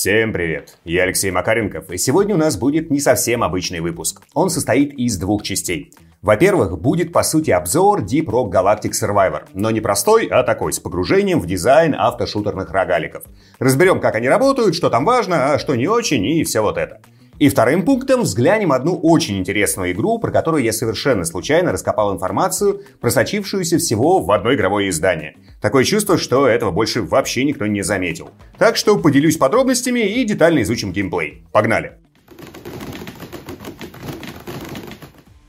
Всем привет! Я Алексей Макаренков, и сегодня у нас будет не совсем обычный выпуск. Он состоит из двух частей. Во-первых, будет по сути обзор Deep Rock Galactic Survivor, но не простой, а такой, с погружением в дизайн автошутерных рогаликов. Разберем, как они работают, что там важно, а что не очень, и все вот это. И вторым пунктом взглянем одну очень интересную игру, про которую я совершенно случайно раскопал информацию, просочившуюся всего в одно игровое издание. Такое чувство, что этого больше вообще никто не заметил. Так что поделюсь подробностями и детально изучим геймплей. Погнали!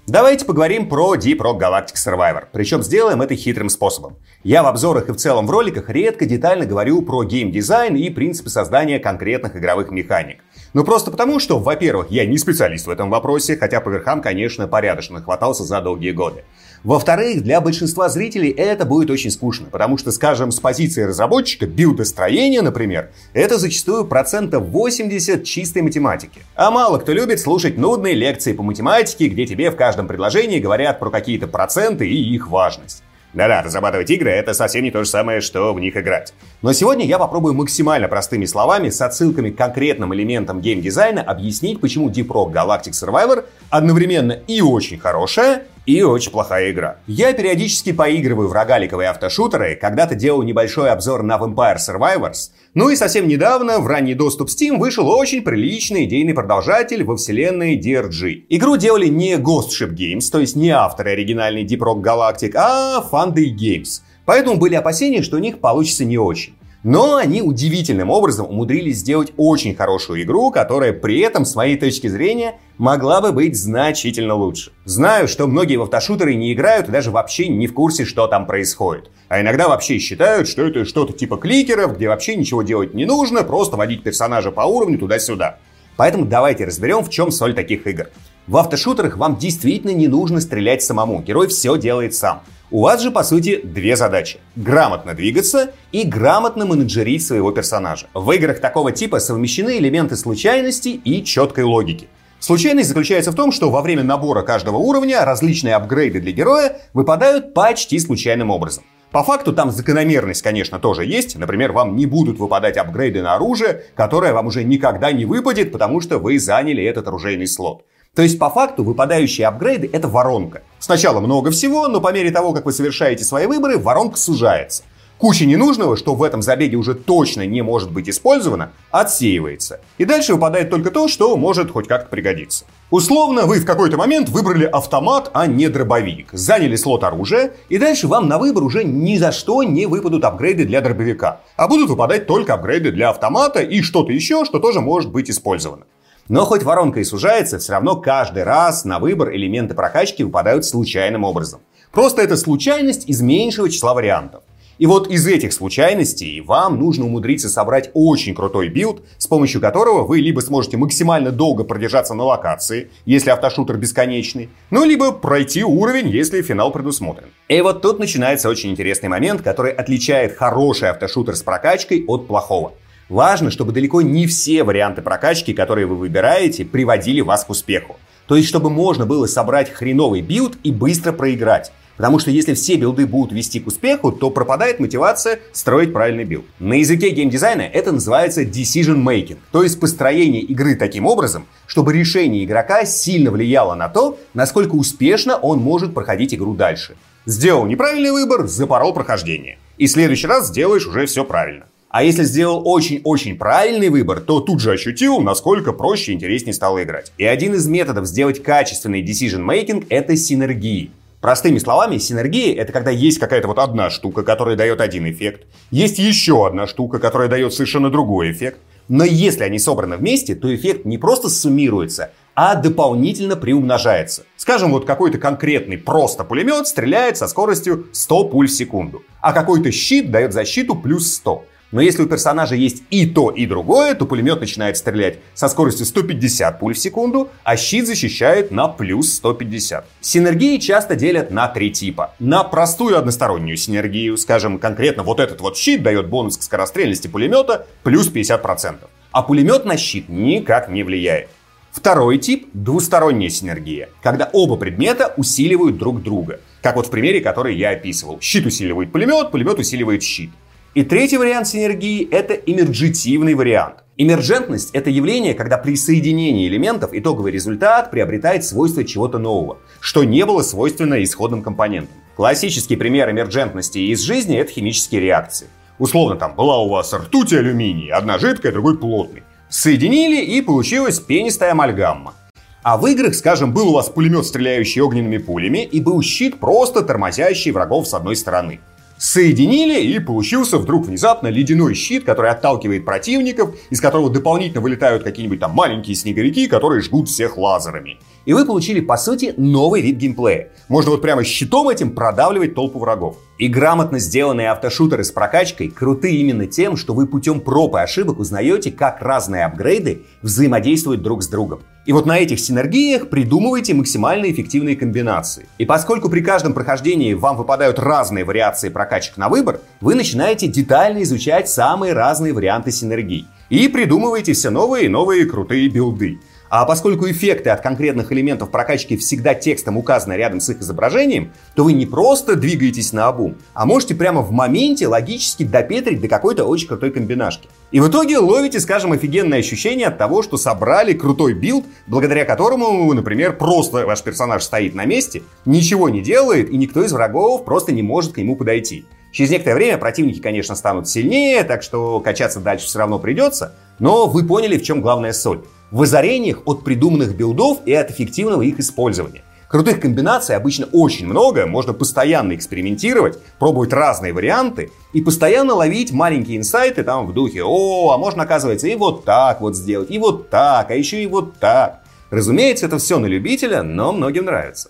Давайте поговорим про Deep Rock Galactic Survivor. Причем сделаем это хитрым способом. Я в обзорах и в целом в роликах редко детально говорю про геймдизайн и принципы создания конкретных игровых механик. Ну просто потому, что, во-первых, я не специалист в этом вопросе, хотя по верхам, конечно, порядочно хватался за долгие годы. Во-вторых, для большинства зрителей это будет очень скучно, потому что, скажем, с позиции разработчика, билдостроения, например, это зачастую процентов 80 чистой математики. А мало кто любит слушать нудные лекции по математике, где тебе в каждом предложении говорят про какие-то проценты и их важность. Да-да, разрабатывать игры — это совсем не то же самое, что в них играть. Но сегодня я попробую максимально простыми словами, с отсылками к конкретным элементам геймдизайна, объяснить, почему Deep Rock Galactic Survivor одновременно и очень хорошая, и очень плохая игра. Я периодически поигрываю в рогаликовые автошутеры, когда-то делал небольшой обзор на Vampire Survivors, ну и совсем недавно в ранний доступ Steam вышел очень приличный идейный продолжатель во вселенной DRG. Игру делали не Ghost Ship Games, то есть не авторы оригинальной Deep Rock Galactic, а Funday Games. Поэтому были опасения, что у них получится не очень. Но они удивительным образом умудрились сделать очень хорошую игру, которая при этом, с моей точки зрения, могла бы быть значительно лучше. Знаю, что многие в автошутеры не играют и даже вообще не в курсе, что там происходит. А иногда вообще считают, что это что-то типа кликеров, где вообще ничего делать не нужно, просто водить персонажа по уровню туда-сюда. Поэтому давайте разберем, в чем соль таких игр. В автошутерах вам действительно не нужно стрелять самому, герой все делает сам. У вас же, по сути, две задачи. Грамотно двигаться и грамотно менеджерить своего персонажа. В играх такого типа совмещены элементы случайности и четкой логики. Случайность заключается в том, что во время набора каждого уровня различные апгрейды для героя выпадают почти случайным образом. По факту там закономерность, конечно, тоже есть. Например, вам не будут выпадать апгрейды на оружие, которое вам уже никогда не выпадет, потому что вы заняли этот оружейный слот. То есть, по факту, выпадающие апгрейды — это воронка. Сначала много всего, но по мере того, как вы совершаете свои выборы, воронка сужается. Куча ненужного, что в этом забеге уже точно не может быть использовано, отсеивается. И дальше выпадает только то, что может хоть как-то пригодиться. Условно, вы в какой-то момент выбрали автомат, а не дробовик. Заняли слот оружия, и дальше вам на выбор уже ни за что не выпадут апгрейды для дробовика. А будут выпадать только апгрейды для автомата и что-то еще, что тоже может быть использовано. Но хоть воронка и сужается, все равно каждый раз на выбор элементы прокачки выпадают случайным образом. Просто это случайность из меньшего числа вариантов. И вот из этих случайностей вам нужно умудриться собрать очень крутой билд, с помощью которого вы либо сможете максимально долго продержаться на локации, если автошутер бесконечный, ну либо пройти уровень, если финал предусмотрен. И вот тут начинается очень интересный момент, который отличает хороший автошутер с прокачкой от плохого. Важно, чтобы далеко не все варианты прокачки, которые вы выбираете, приводили вас к успеху. То есть, чтобы можно было собрать хреновый билд и быстро проиграть. Потому что если все билды будут вести к успеху, то пропадает мотивация строить правильный билд. На языке геймдизайна это называется decision making, то есть построение игры таким образом, чтобы решение игрока сильно влияло на то, насколько успешно он может проходить игру дальше. Сделал неправильный выбор, запорол прохождение. И в следующий раз сделаешь уже все правильно. А если сделал очень-очень правильный выбор, то тут же ощутил, насколько проще и интереснее стало играть. И один из методов сделать качественный decision making — это синергии. Простыми словами, синергия — это когда есть какая-то вот одна штука, которая дает один эффект, есть еще одна штука, которая дает совершенно другой эффект. Но если они собраны вместе, то эффект не просто суммируется, а дополнительно приумножается. Скажем, вот какой-то конкретный просто пулемет стреляет со скоростью 100 пуль в секунду, а какой-то щит дает защиту плюс 100. Но если у персонажа есть и то, и другое, то пулемет начинает стрелять со скоростью 150 пуль в секунду, а щит защищает на плюс 150. Синергии часто делят на три типа. На простую одностороннюю синергию, скажем, конкретно вот этот вот щит дает бонус к скорострельности пулемета плюс 50%. А пулемет на щит никак не влияет. Второй тип – двусторонняя синергия, когда оба предмета усиливают друг друга. Как вот в примере, который я описывал. Щит усиливает пулемет, пулемет усиливает щит. И третий вариант синергии – это эмерджитивный вариант. Эмерджентность – это явление, когда при соединении элементов итоговый результат приобретает свойства чего-то нового, что не было свойственно исходным компонентам. Классический пример эмерджентности из жизни – это химические реакции. Условно там была у вас ртуть и алюминий, одна жидкая, другой плотный. Соединили и получилась пенистая амальгамма. А в играх, скажем, был у вас пулемет, стреляющий огненными пулями, и был щит, просто тормозящий врагов с одной стороны. Соединили, и получился вдруг внезапно ледяной щит, который отталкивает противников, из которого дополнительно вылетают какие-нибудь там маленькие снеговики, которые жгут всех лазерами. И вы получили, по сути, новый вид геймплея. Можно вот прямо щитом этим продавливать толпу врагов. И грамотно сделанные автошутеры с прокачкой круты именно тем, что вы путем проб и ошибок узнаете, как разные апгрейды взаимодействуют друг с другом. И вот на этих синергиях придумывайте максимально эффективные комбинации. И поскольку при каждом прохождении вам выпадают разные вариации прокачек на выбор, вы начинаете детально изучать самые разные варианты синергий. И придумываете все новые и новые крутые билды. А поскольку эффекты от конкретных элементов прокачки всегда текстом указаны рядом с их изображением, то вы не просто двигаетесь наобум, а можете прямо в моменте логически допетрить до какой-то очень крутой комбинашки. И в итоге ловите, скажем, офигенное ощущение от того, что собрали крутой билд, благодаря которому, например, просто ваш персонаж стоит на месте, ничего не делает, и никто из врагов просто не может к нему подойти. Через некоторое время противники, конечно, станут сильнее, так что качаться дальше все равно придется, но вы поняли, в чем главная соль в озарениях от придуманных билдов и от эффективного их использования. Крутых комбинаций обычно очень много, можно постоянно экспериментировать, пробовать разные варианты и постоянно ловить маленькие инсайты там в духе «О, а можно, оказывается, и вот так вот сделать, и вот так, а еще и вот так». Разумеется, это все на любителя, но многим нравится.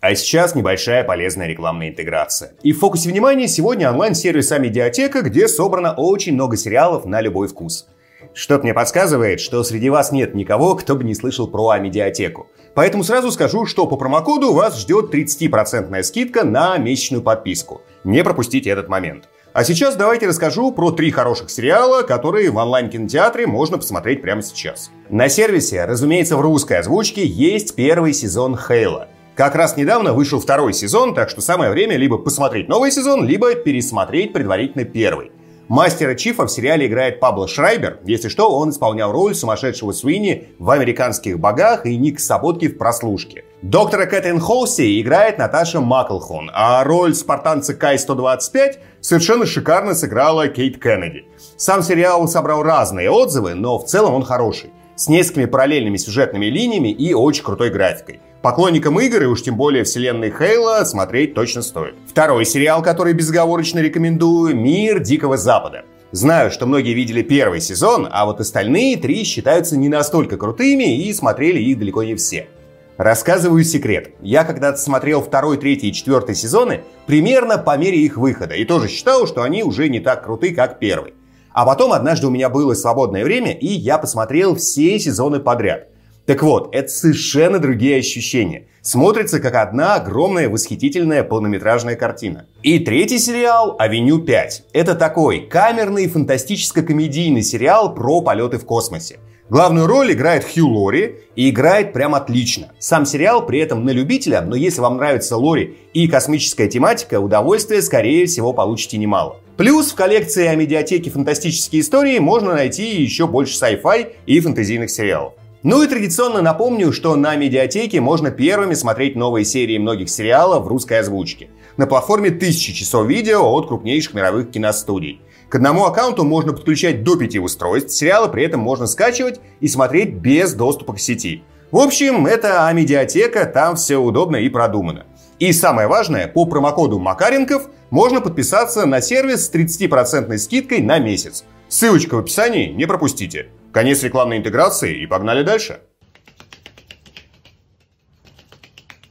А сейчас небольшая полезная рекламная интеграция. И в фокусе внимания сегодня онлайн-сервис Амедиатека, где собрано очень много сериалов на любой вкус. Что-то мне подсказывает, что среди вас нет никого, кто бы не слышал про Амедиатеку. Поэтому сразу скажу, что по промокоду вас ждет 30% скидка на месячную подписку. Не пропустите этот момент. А сейчас давайте расскажу про три хороших сериала, которые в онлайн-кинотеатре можно посмотреть прямо сейчас. На сервисе, разумеется, в русской озвучке есть первый сезон Хейла. Как раз недавно вышел второй сезон, так что самое время либо посмотреть новый сезон, либо пересмотреть предварительно первый. Мастера Чифа в сериале играет Пабло Шрайбер. Если что, он исполнял роль сумасшедшего Суини в «Американских богах» и Ник Саботки в «Прослушке». Доктора Кэтрин Холси играет Наташа Маклхон, а роль спартанца Кай-125 совершенно шикарно сыграла Кейт Кеннеди. Сам сериал собрал разные отзывы, но в целом он хороший, с несколькими параллельными сюжетными линиями и очень крутой графикой. Поклонникам игр и уж тем более вселенной Хейла смотреть точно стоит. Второй сериал, который безоговорочно рекомендую, «Мир Дикого Запада». Знаю, что многие видели первый сезон, а вот остальные три считаются не настолько крутыми и смотрели их далеко не все. Рассказываю секрет. Я когда-то смотрел второй, третий и четвертый сезоны примерно по мере их выхода и тоже считал, что они уже не так круты, как первый. А потом однажды у меня было свободное время, и я посмотрел все сезоны подряд. Так вот, это совершенно другие ощущения. Смотрится как одна огромная восхитительная полнометражная картина. И третий сериал «Авеню 5». Это такой камерный фантастическо-комедийный сериал про полеты в космосе. Главную роль играет Хью Лори и играет прям отлично. Сам сериал при этом на любителя, но если вам нравится Лори и космическая тематика, удовольствия, скорее всего, получите немало. Плюс в коллекции о медиатеке фантастические истории можно найти еще больше sci-fi и фэнтезийных сериалов. Ну и традиционно напомню, что на медиатеке можно первыми смотреть новые серии многих сериалов в русской озвучке. На платформе тысячи часов видео от крупнейших мировых киностудий. К одному аккаунту можно подключать до пяти устройств, сериалы при этом можно скачивать и смотреть без доступа к сети. В общем, это А-медиатека, там все удобно и продумано. И самое важное, по промокоду Макаренков можно подписаться на сервис с 30% скидкой на месяц. Ссылочка в описании, не пропустите. Конец рекламной интеграции и погнали дальше.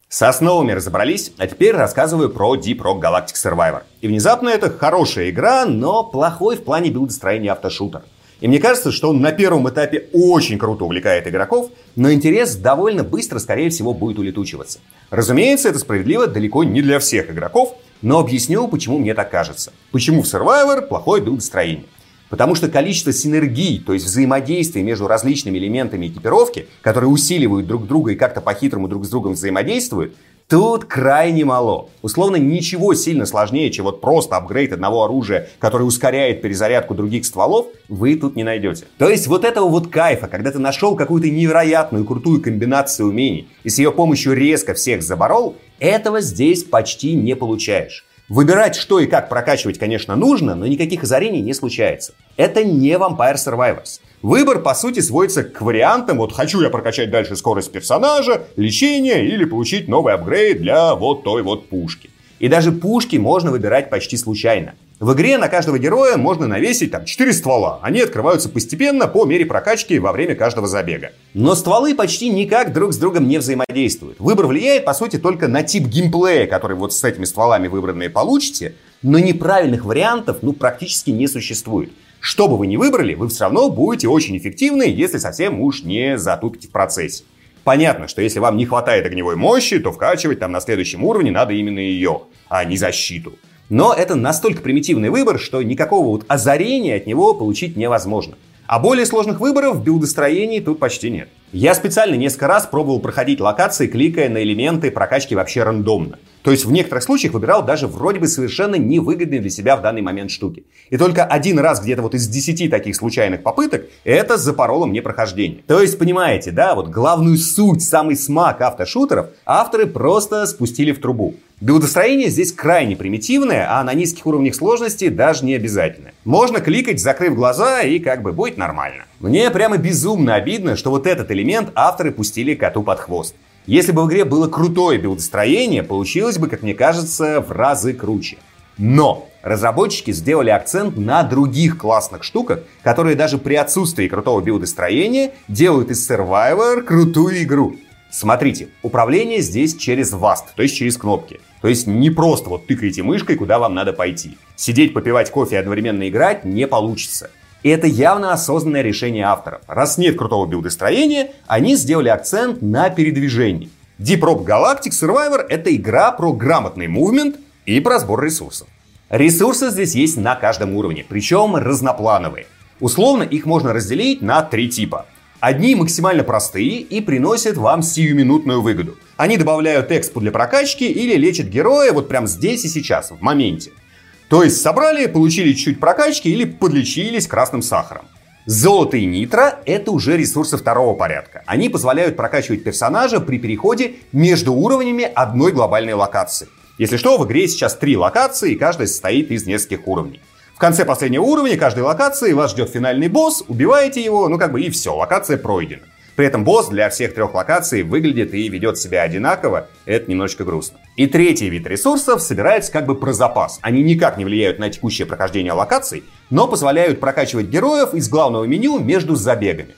С основами разобрались, а теперь рассказываю про Deep Rock Galactic Survivor. И внезапно это хорошая игра, но плохой в плане билдостроения автошутер. И мне кажется, что он на первом этапе очень круто увлекает игроков, но интерес довольно быстро, скорее всего, будет улетучиваться. Разумеется, это справедливо далеко не для всех игроков, но объясню, почему мне так кажется. Почему в Survivor плохое билдостроение. Потому что количество синергий, то есть взаимодействия между различными элементами экипировки, которые усиливают друг друга и как-то по-хитрому друг с другом взаимодействуют, Тут крайне мало. Условно, ничего сильно сложнее, чем вот просто апгрейд одного оружия, который ускоряет перезарядку других стволов, вы тут не найдете. То есть вот этого вот кайфа, когда ты нашел какую-то невероятную крутую комбинацию умений и с ее помощью резко всех заборол, этого здесь почти не получаешь. Выбирать, что и как прокачивать, конечно, нужно, но никаких озарений не случается. Это не Vampire Survivors. Выбор, по сути, сводится к вариантам, вот хочу я прокачать дальше скорость персонажа, лечение или получить новый апгрейд для вот той вот пушки. И даже пушки можно выбирать почти случайно. В игре на каждого героя можно навесить там 4 ствола. Они открываются постепенно по мере прокачки во время каждого забега. Но стволы почти никак друг с другом не взаимодействуют. Выбор влияет, по сути, только на тип геймплея, который вот с этими стволами выбранные получите, но неправильных вариантов ну практически не существует. Что бы вы ни выбрали, вы все равно будете очень эффективны, если совсем уж не затупите в процессе. Понятно, что если вам не хватает огневой мощи, то вкачивать там на следующем уровне надо именно ее, а не защиту. Но это настолько примитивный выбор, что никакого вот озарения от него получить невозможно. А более сложных выборов в билдостроении тут почти нет. Я специально несколько раз пробовал проходить локации, кликая на элементы прокачки вообще рандомно. То есть в некоторых случаях выбирал даже вроде бы совершенно невыгодные для себя в данный момент штуки. И только один раз где-то вот из 10 таких случайных попыток это запороло мне прохождение. То есть, понимаете, да, вот главную суть, самый смак автошутеров авторы просто спустили в трубу. Билдостроение здесь крайне примитивное, а на низких уровнях сложности даже не обязательно. Можно кликать, закрыв глаза, и как бы будет нормально. Мне прямо безумно обидно, что вот этот элемент авторы пустили коту под хвост. Если бы в игре было крутое билдостроение, получилось бы, как мне кажется, в разы круче. Но разработчики сделали акцент на других классных штуках, которые даже при отсутствии крутого билдостроения делают из Survivor крутую игру. Смотрите, управление здесь через VAST, то есть через кнопки. То есть не просто вот тыкаете мышкой, куда вам надо пойти. Сидеть, попивать кофе и одновременно играть не получится. И это явно осознанное решение авторов. Раз нет крутого билдостроения, они сделали акцент на передвижении. Deep Rock Galactic Survivor — это игра про грамотный мувмент и про сбор ресурсов. Ресурсы здесь есть на каждом уровне, причем разноплановые. Условно их можно разделить на три типа. Одни максимально простые и приносят вам сиюминутную выгоду. Они добавляют экспу для прокачки или лечат героя вот прямо здесь и сейчас, в моменте. То есть собрали, получили чуть прокачки или подлечились красным сахаром. Золото и нитро — это уже ресурсы второго порядка. Они позволяют прокачивать персонажа при переходе между уровнями одной глобальной локации. Если что, в игре сейчас три локации, и каждая состоит из нескольких уровней. В конце последнего уровня каждой локации вас ждет финальный босс, убиваете его, ну как бы и все, локация пройдена. При этом босс для всех трех локаций выглядит и ведет себя одинаково, это немножечко грустно. И третий вид ресурсов собирается как бы про запас. Они никак не влияют на текущее прохождение локаций, но позволяют прокачивать героев из главного меню между забегами.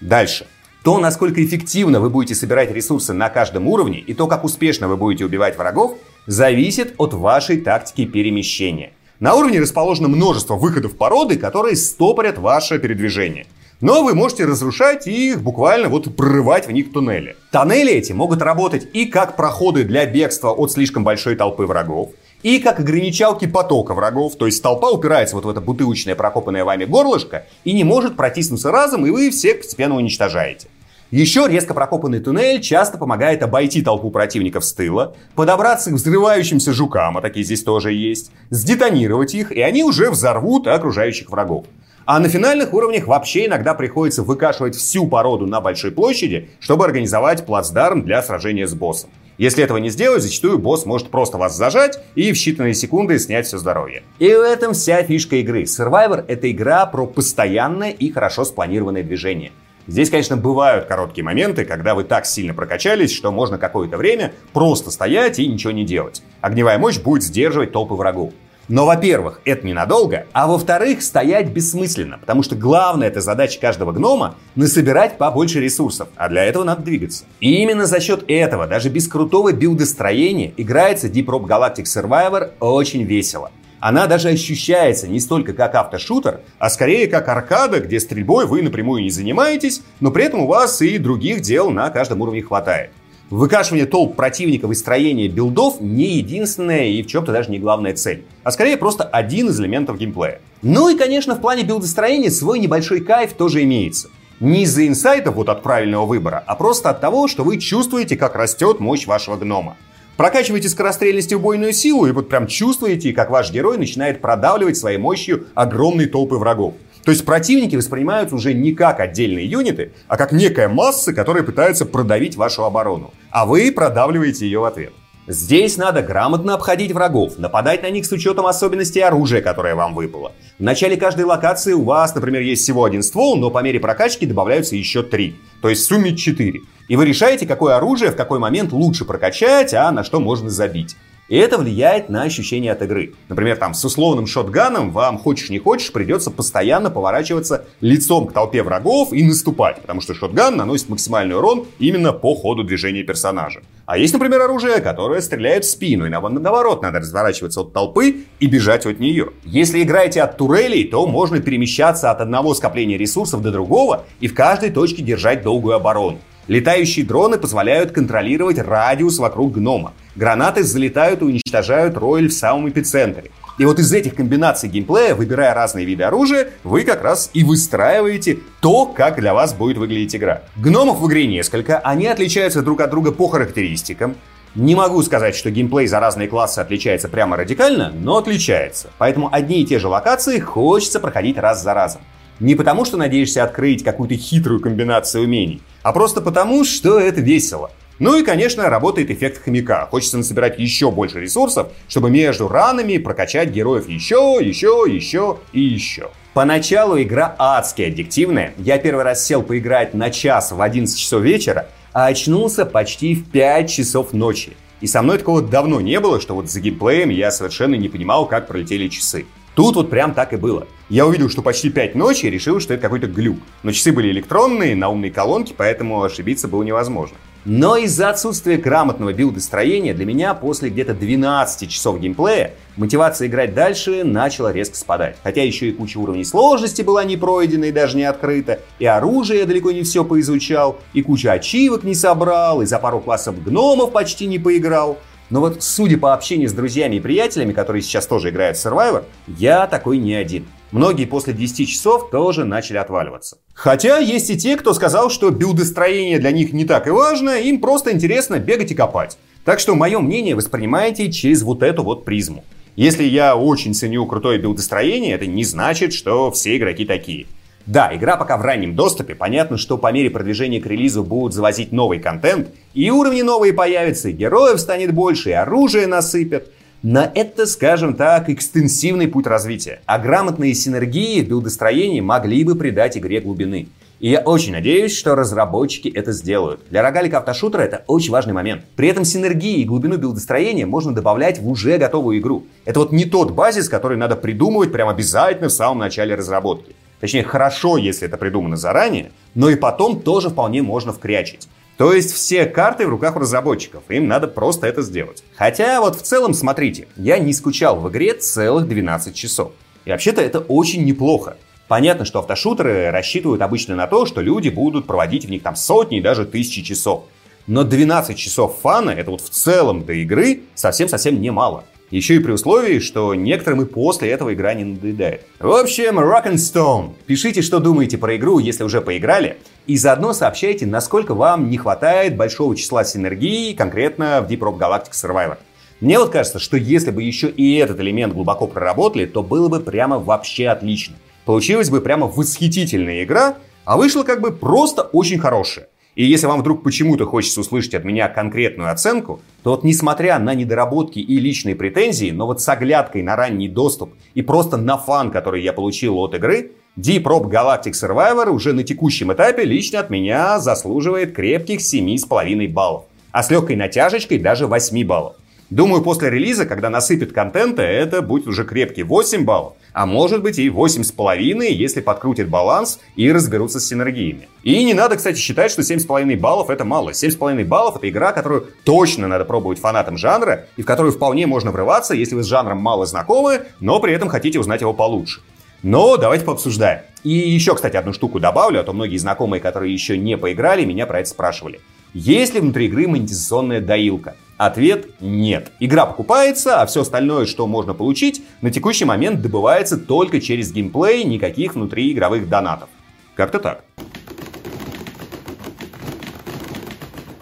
Дальше. То, насколько эффективно вы будете собирать ресурсы на каждом уровне и то, как успешно вы будете убивать врагов, зависит от вашей тактики перемещения. На уровне расположено множество выходов породы, которые стопорят ваше передвижение – но вы можете разрушать их буквально вот прорывать в них туннели. Тоннели эти могут работать и как проходы для бегства от слишком большой толпы врагов, и как ограничалки потока врагов, то есть толпа упирается вот в это бутылочное прокопанное вами горлышко и не может протиснуться разом, и вы всех постепенно уничтожаете. Еще резко прокопанный туннель часто помогает обойти толпу противников с тыла, подобраться к взрывающимся жукам, а такие здесь тоже есть, сдетонировать их, и они уже взорвут окружающих врагов. А на финальных уровнях вообще иногда приходится выкашивать всю породу на большой площади, чтобы организовать плацдарм для сражения с боссом. Если этого не сделать, зачастую босс может просто вас зажать и в считанные секунды снять все здоровье. И в этом вся фишка игры. Survivor — это игра про постоянное и хорошо спланированное движение. Здесь, конечно, бывают короткие моменты, когда вы так сильно прокачались, что можно какое-то время просто стоять и ничего не делать. Огневая мощь будет сдерживать толпы врагов. Но, во-первых, это ненадолго, а во-вторых, стоять бессмысленно, потому что главная эта задача каждого гнома — насобирать побольше ресурсов, а для этого надо двигаться. И именно за счет этого, даже без крутого билдостроения, играется Deep Rock Galactic Survivor очень весело. Она даже ощущается не столько как автошутер, а скорее как аркада, где стрельбой вы напрямую не занимаетесь, но при этом у вас и других дел на каждом уровне хватает. Выкашивание толп противников и строение билдов не единственная и в чем-то даже не главная цель, а скорее просто один из элементов геймплея. Ну и, конечно, в плане билдостроения свой небольшой кайф тоже имеется. Не из-за инсайтов вот от правильного выбора, а просто от того, что вы чувствуете, как растет мощь вашего гнома. Прокачиваете скорострельность и убойную силу, и вот прям чувствуете, как ваш герой начинает продавливать своей мощью огромные толпы врагов. То есть противники воспринимаются уже не как отдельные юниты, а как некая масса, которая пытается продавить вашу оборону. А вы продавливаете ее в ответ. Здесь надо грамотно обходить врагов, нападать на них с учетом особенностей оружия, которое вам выпало. В начале каждой локации у вас, например, есть всего один ствол, но по мере прокачки добавляются еще три. То есть в сумме 4. И вы решаете, какое оружие в какой момент лучше прокачать, а на что можно забить. И это влияет на ощущение от игры. Например, там с условным шотганом вам хочешь не хочешь придется постоянно поворачиваться лицом к толпе врагов и наступать, потому что шотган наносит максимальный урон именно по ходу движения персонажа. А есть, например, оружие, которое стреляет в спину, и наоборот надо разворачиваться от толпы и бежать от нее. Если играете от турелей, то можно перемещаться от одного скопления ресурсов до другого и в каждой точке держать долгую оборону. Летающие дроны позволяют контролировать радиус вокруг гнома. Гранаты залетают и уничтожают рояль в самом эпицентре. И вот из этих комбинаций геймплея, выбирая разные виды оружия, вы как раз и выстраиваете то, как для вас будет выглядеть игра. Гномов в игре несколько, они отличаются друг от друга по характеристикам. Не могу сказать, что геймплей за разные классы отличается прямо радикально, но отличается. Поэтому одни и те же локации хочется проходить раз за разом. Не потому, что надеешься открыть какую-то хитрую комбинацию умений, а просто потому, что это весело. Ну и, конечно, работает эффект хомяка. Хочется насобирать еще больше ресурсов, чтобы между ранами прокачать героев еще, еще, еще и еще. Поначалу игра адски аддиктивная. Я первый раз сел поиграть на час в 11 часов вечера, а очнулся почти в 5 часов ночи. И со мной такого давно не было, что вот за геймплеем я совершенно не понимал, как пролетели часы. Тут вот прям так и было. Я увидел, что почти 5 ночи и решил, что это какой-то глюк. Но часы были электронные, на умной колонке, поэтому ошибиться было невозможно. Но из-за отсутствия грамотного билдостроения для меня после где-то 12 часов геймплея мотивация играть дальше начала резко спадать. Хотя еще и куча уровней сложности была не пройдена и даже не открыта, и оружие я далеко не все поизучал, и куча ачивок не собрал, и за пару классов гномов почти не поиграл. Но вот судя по общению с друзьями и приятелями, которые сейчас тоже играют в Survivor, я такой не один. Многие после 10 часов тоже начали отваливаться. Хотя есть и те, кто сказал, что билдостроение для них не так и важно, им просто интересно бегать и копать. Так что мое мнение воспринимайте через вот эту вот призму. Если я очень ценю крутое билдостроение, это не значит, что все игроки такие. Да, игра пока в раннем доступе, понятно, что по мере продвижения к релизу будут завозить новый контент, и уровни новые появятся, и героев станет больше, и оружие насыпят – на это, скажем так, экстенсивный путь развития. А грамотные синергии в билдостроении могли бы придать игре глубины. И я очень надеюсь, что разработчики это сделают. Для рогалика автошутера это очень важный момент. При этом синергии и глубину билдостроения можно добавлять в уже готовую игру. Это вот не тот базис, который надо придумывать прям обязательно в самом начале разработки. Точнее, хорошо, если это придумано заранее, но и потом тоже вполне можно вкрячить. То есть все карты в руках у разработчиков, им надо просто это сделать. Хотя вот в целом, смотрите, я не скучал в игре целых 12 часов. И вообще-то это очень неплохо. Понятно, что автошутеры рассчитывают обычно на то, что люди будут проводить в них там сотни и даже тысячи часов. Но 12 часов фана, это вот в целом до игры, совсем-совсем немало. Еще и при условии, что некоторым и после этого игра не надоедает. В общем, Rock'n'Stone. Пишите, что думаете про игру, если уже поиграли. И заодно сообщайте, насколько вам не хватает большого числа синергии конкретно в Deep Rock Galactic Survivor. Мне вот кажется, что если бы еще и этот элемент глубоко проработали, то было бы прямо вообще отлично. Получилась бы прямо восхитительная игра, а вышла как бы просто очень хорошая. И если вам вдруг почему-то хочется услышать от меня конкретную оценку, то вот несмотря на недоработки и личные претензии, но вот с оглядкой на ранний доступ и просто на фан, который я получил от игры, Deep Rock Galactic Survivor уже на текущем этапе лично от меня заслуживает крепких 7,5 баллов. А с легкой натяжечкой даже 8 баллов. Думаю, после релиза, когда насыпет контента, это будет уже крепкий 8 баллов, а может быть и 8,5, если подкрутит баланс и разберутся с синергиями. И не надо, кстати, считать, что 7,5 баллов это мало. 7,5 баллов это игра, которую точно надо пробовать фанатам жанра, и в которую вполне можно врываться, если вы с жанром мало знакомы, но при этом хотите узнать его получше. Но давайте пообсуждаем. И еще, кстати, одну штуку добавлю, а то многие знакомые, которые еще не поиграли, меня про это спрашивали. Есть ли внутри игры монетизационная доилка? Ответ – нет. Игра покупается, а все остальное, что можно получить, на текущий момент добывается только через геймплей, никаких внутриигровых донатов. Как-то так.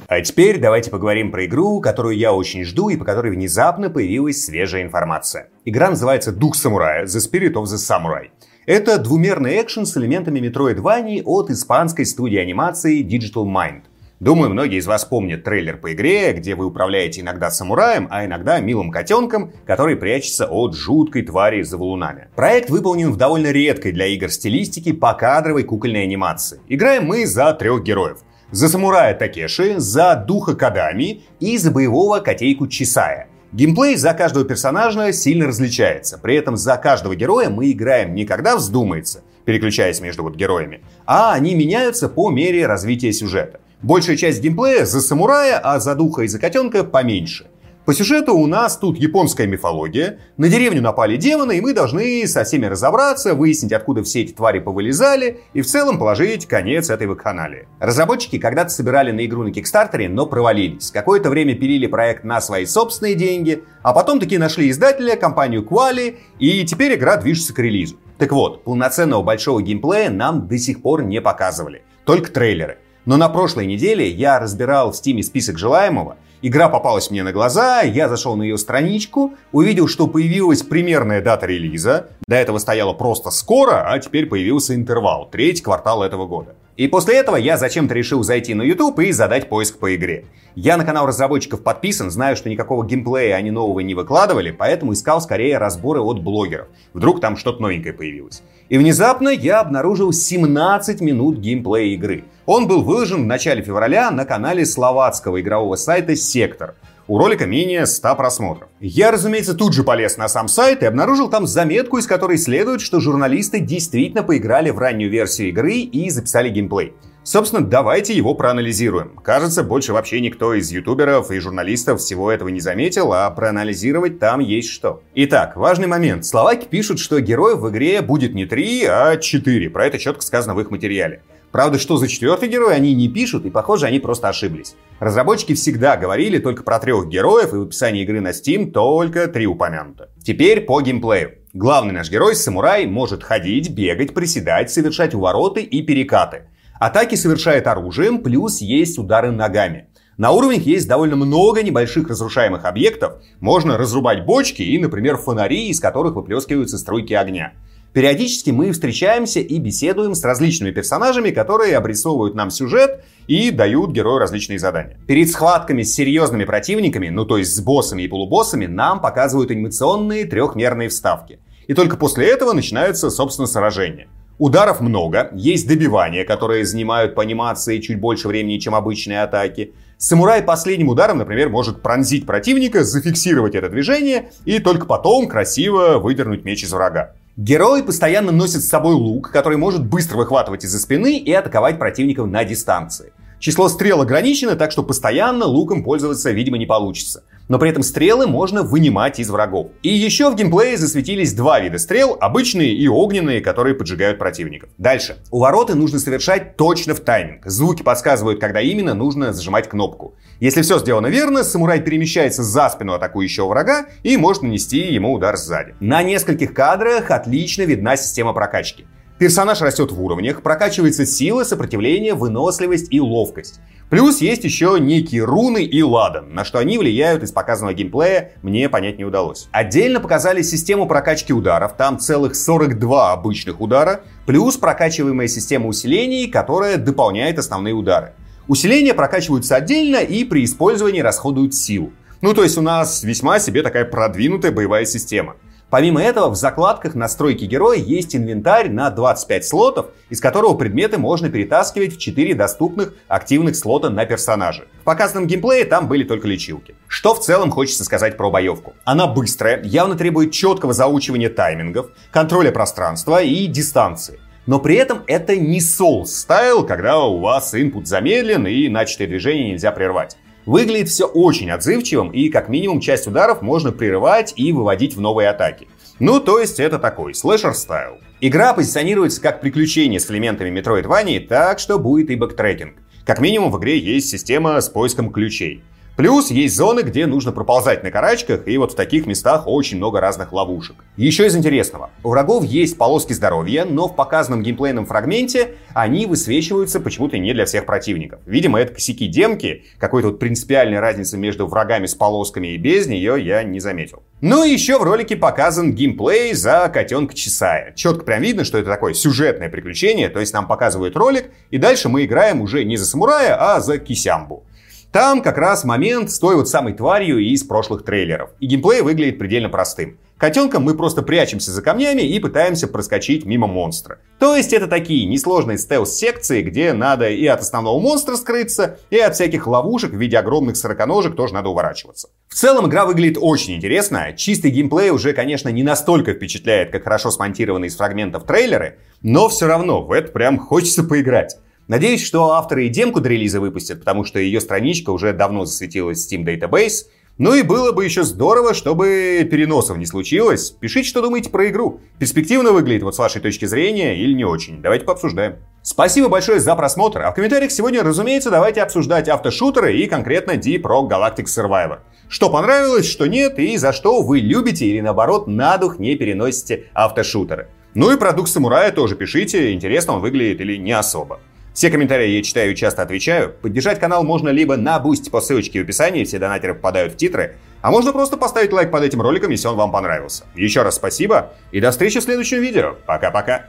А теперь давайте поговорим про игру, которую я очень жду и по которой внезапно появилась свежая информация. Игра называется «Дух самурая» The Spirit of the Samurai. Это двумерный экшен с элементами Metroidvania от испанской студии анимации Digital Mind. Думаю, многие из вас помнят трейлер по игре, где вы управляете иногда самураем, а иногда милым котенком, который прячется от жуткой твари за валунами. Проект выполнен в довольно редкой для игр стилистике покадровой кукольной анимации. Играем мы за трех героев. За самурая Такеши, за духа Кадами и за боевого котейку Чисая. Геймплей за каждого персонажа сильно различается. При этом за каждого героя мы играем не когда вздумается, переключаясь между вот героями, а они меняются по мере развития сюжета. Большая часть геймплея за самурая, а за духа и за котенка поменьше. По сюжету у нас тут японская мифология, на деревню напали демоны, и мы должны со всеми разобраться, выяснить, откуда все эти твари повылезали, и в целом положить конец этой вакханалии. Разработчики когда-то собирали на игру на Кикстартере, но провалились. Какое-то время пилили проект на свои собственные деньги, а потом таки нашли издателя, компанию Quali, и теперь игра движется к релизу. Так вот, полноценного большого геймплея нам до сих пор не показывали, только трейлеры. Но на прошлой неделе я разбирал в Steam список желаемого, игра попалась мне на глаза, я зашел на ее страничку, увидел, что появилась примерная дата релиза, до этого стояла просто скоро, а теперь появился интервал, третий квартал этого года. И после этого я зачем-то решил зайти на YouTube и задать поиск по игре. Я на канал разработчиков подписан, знаю, что никакого геймплея они нового не выкладывали, поэтому искал скорее разборы от блогеров. Вдруг там что-то новенькое появилось. И внезапно я обнаружил 17 минут геймплея игры. Он был выложен в начале февраля на канале словацкого игрового сайта «Сектор». У ролика менее 100 просмотров. Я, разумеется, тут же полез на сам сайт и обнаружил там заметку, из которой следует, что журналисты действительно поиграли в раннюю версию игры и записали геймплей. Собственно, давайте его проанализируем. Кажется, больше вообще никто из ютуберов и журналистов всего этого не заметил, а проанализировать там есть что. Итак, важный момент. Словаки пишут, что героев в игре будет не 3, а 4. Про это четко сказано в их материале. Правда, что за четвертый герой они не пишут, и похоже, они просто ошиблись. Разработчики всегда говорили только про трех героев, и в описании игры на Steam только три упомянуто. Теперь по геймплею. Главный наш герой, самурай, может ходить, бегать, приседать, совершать увороты и перекаты. Атаки совершает оружием, плюс есть удары ногами. На уровнях есть довольно много небольших разрушаемых объектов. Можно разрубать бочки и, например, фонари, из которых выплескиваются струйки огня. Периодически мы встречаемся и беседуем с различными персонажами, которые обрисовывают нам сюжет и дают герою различные задания. Перед схватками с серьезными противниками, ну то есть с боссами и полубоссами, нам показывают анимационные трехмерные вставки. И только после этого начинается, собственно, сражение. Ударов много, есть добивания, которые занимают по анимации чуть больше времени, чем обычные атаки. Самурай последним ударом, например, может пронзить противника, зафиксировать это движение и только потом красиво выдернуть меч из врага. Герой постоянно носит с собой лук, который может быстро выхватывать из-за спины и атаковать противников на дистанции. Число стрел ограничено, так что постоянно луком пользоваться, видимо, не получится. Но при этом стрелы можно вынимать из врагов. И еще в геймплее засветились два вида стрел, обычные и огненные, которые поджигают противников. Дальше. У вороты нужно совершать точно в тайминг. Звуки подсказывают, когда именно нужно зажимать кнопку. Если все сделано верно, самурай перемещается за спину атакующего врага и может нанести ему удар сзади. На нескольких кадрах отлично видна система прокачки. Персонаж растет в уровнях, прокачивается сила, сопротивление, выносливость и ловкость. Плюс есть еще некие руны и ладан, на что они влияют из показанного геймплея, мне понять не удалось. Отдельно показали систему прокачки ударов, там целых 42 обычных удара, плюс прокачиваемая система усилений, которая дополняет основные удары. Усиления прокачиваются отдельно и при использовании расходуют силу. Ну то есть у нас весьма себе такая продвинутая боевая система. Помимо этого, в закладках настройки героя есть инвентарь на 25 слотов, из которого предметы можно перетаскивать в 4 доступных активных слота на персонажа. В показанном геймплее там были только лечилки. Что в целом хочется сказать про боевку? Она быстрая, явно требует четкого заучивания таймингов, контроля пространства и дистанции. Но при этом это не Souls стайл, когда у вас input замедлен и начатое движение нельзя прервать. Выглядит все очень отзывчивым, и как минимум часть ударов можно прерывать и выводить в новые атаки. Ну, то есть это такой slasher style. Игра позиционируется как приключение с элементами Metroidvania, так что будет и backtracking. Как минимум в игре есть система с поиском ключей. Плюс есть зоны, где нужно проползать на карачках, и вот в таких местах очень много разных ловушек. Еще из интересного. У врагов есть полоски здоровья, но в показанном геймплейном фрагменте они высвечиваются почему-то не для всех противников. Видимо, это косяки демки, какой-то вот принципиальной разницы между врагами с полосками и без нее я не заметил. Ну и еще в ролике показан геймплей за котенка Чесая. Четко прям видно, что это такое сюжетное приключение, то есть нам показывают ролик, и дальше мы играем уже не за самурая, а за кисямбу. Там как раз момент с той вот самой тварью из прошлых трейлеров. И геймплей выглядит предельно простым. Котенком мы просто прячемся за камнями и пытаемся проскочить мимо монстра. То есть это такие несложные стелс-секции, где надо и от основного монстра скрыться, и от всяких ловушек в виде огромных сороконожек тоже надо уворачиваться. В целом игра выглядит очень интересно. Чистый геймплей уже, конечно, не настолько впечатляет, как хорошо смонтированные из фрагментов трейлеры, но все равно в это прям хочется поиграть. Надеюсь, что авторы и демку до релиза выпустят, потому что ее страничка уже давно засветилась в Steam Database. Ну и было бы еще здорово, чтобы переносов не случилось. Пишите, что думаете про игру. Перспективно выглядит вот с вашей точки зрения или не очень. Давайте пообсуждаем. Спасибо большое за просмотр. А в комментариях сегодня, разумеется, давайте обсуждать автошутеры и конкретно Deep Rock Galactic Survivor. Что понравилось, что нет и за что вы любите или наоборот на дух не переносите автошутеры. Ну и продукт самурая тоже пишите, интересно он выглядит или не особо. Все комментарии я читаю и часто отвечаю. Поддержать канал можно либо на Boost по ссылочке в описании, все донатеры попадают в титры, а можно просто поставить лайк под этим роликом, если он вам понравился. Еще раз спасибо и до встречи в следующем видео. Пока-пока.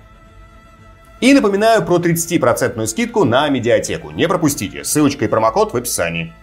И напоминаю про 30% скидку на медиатеку. Не пропустите, ссылочка и промокод в описании.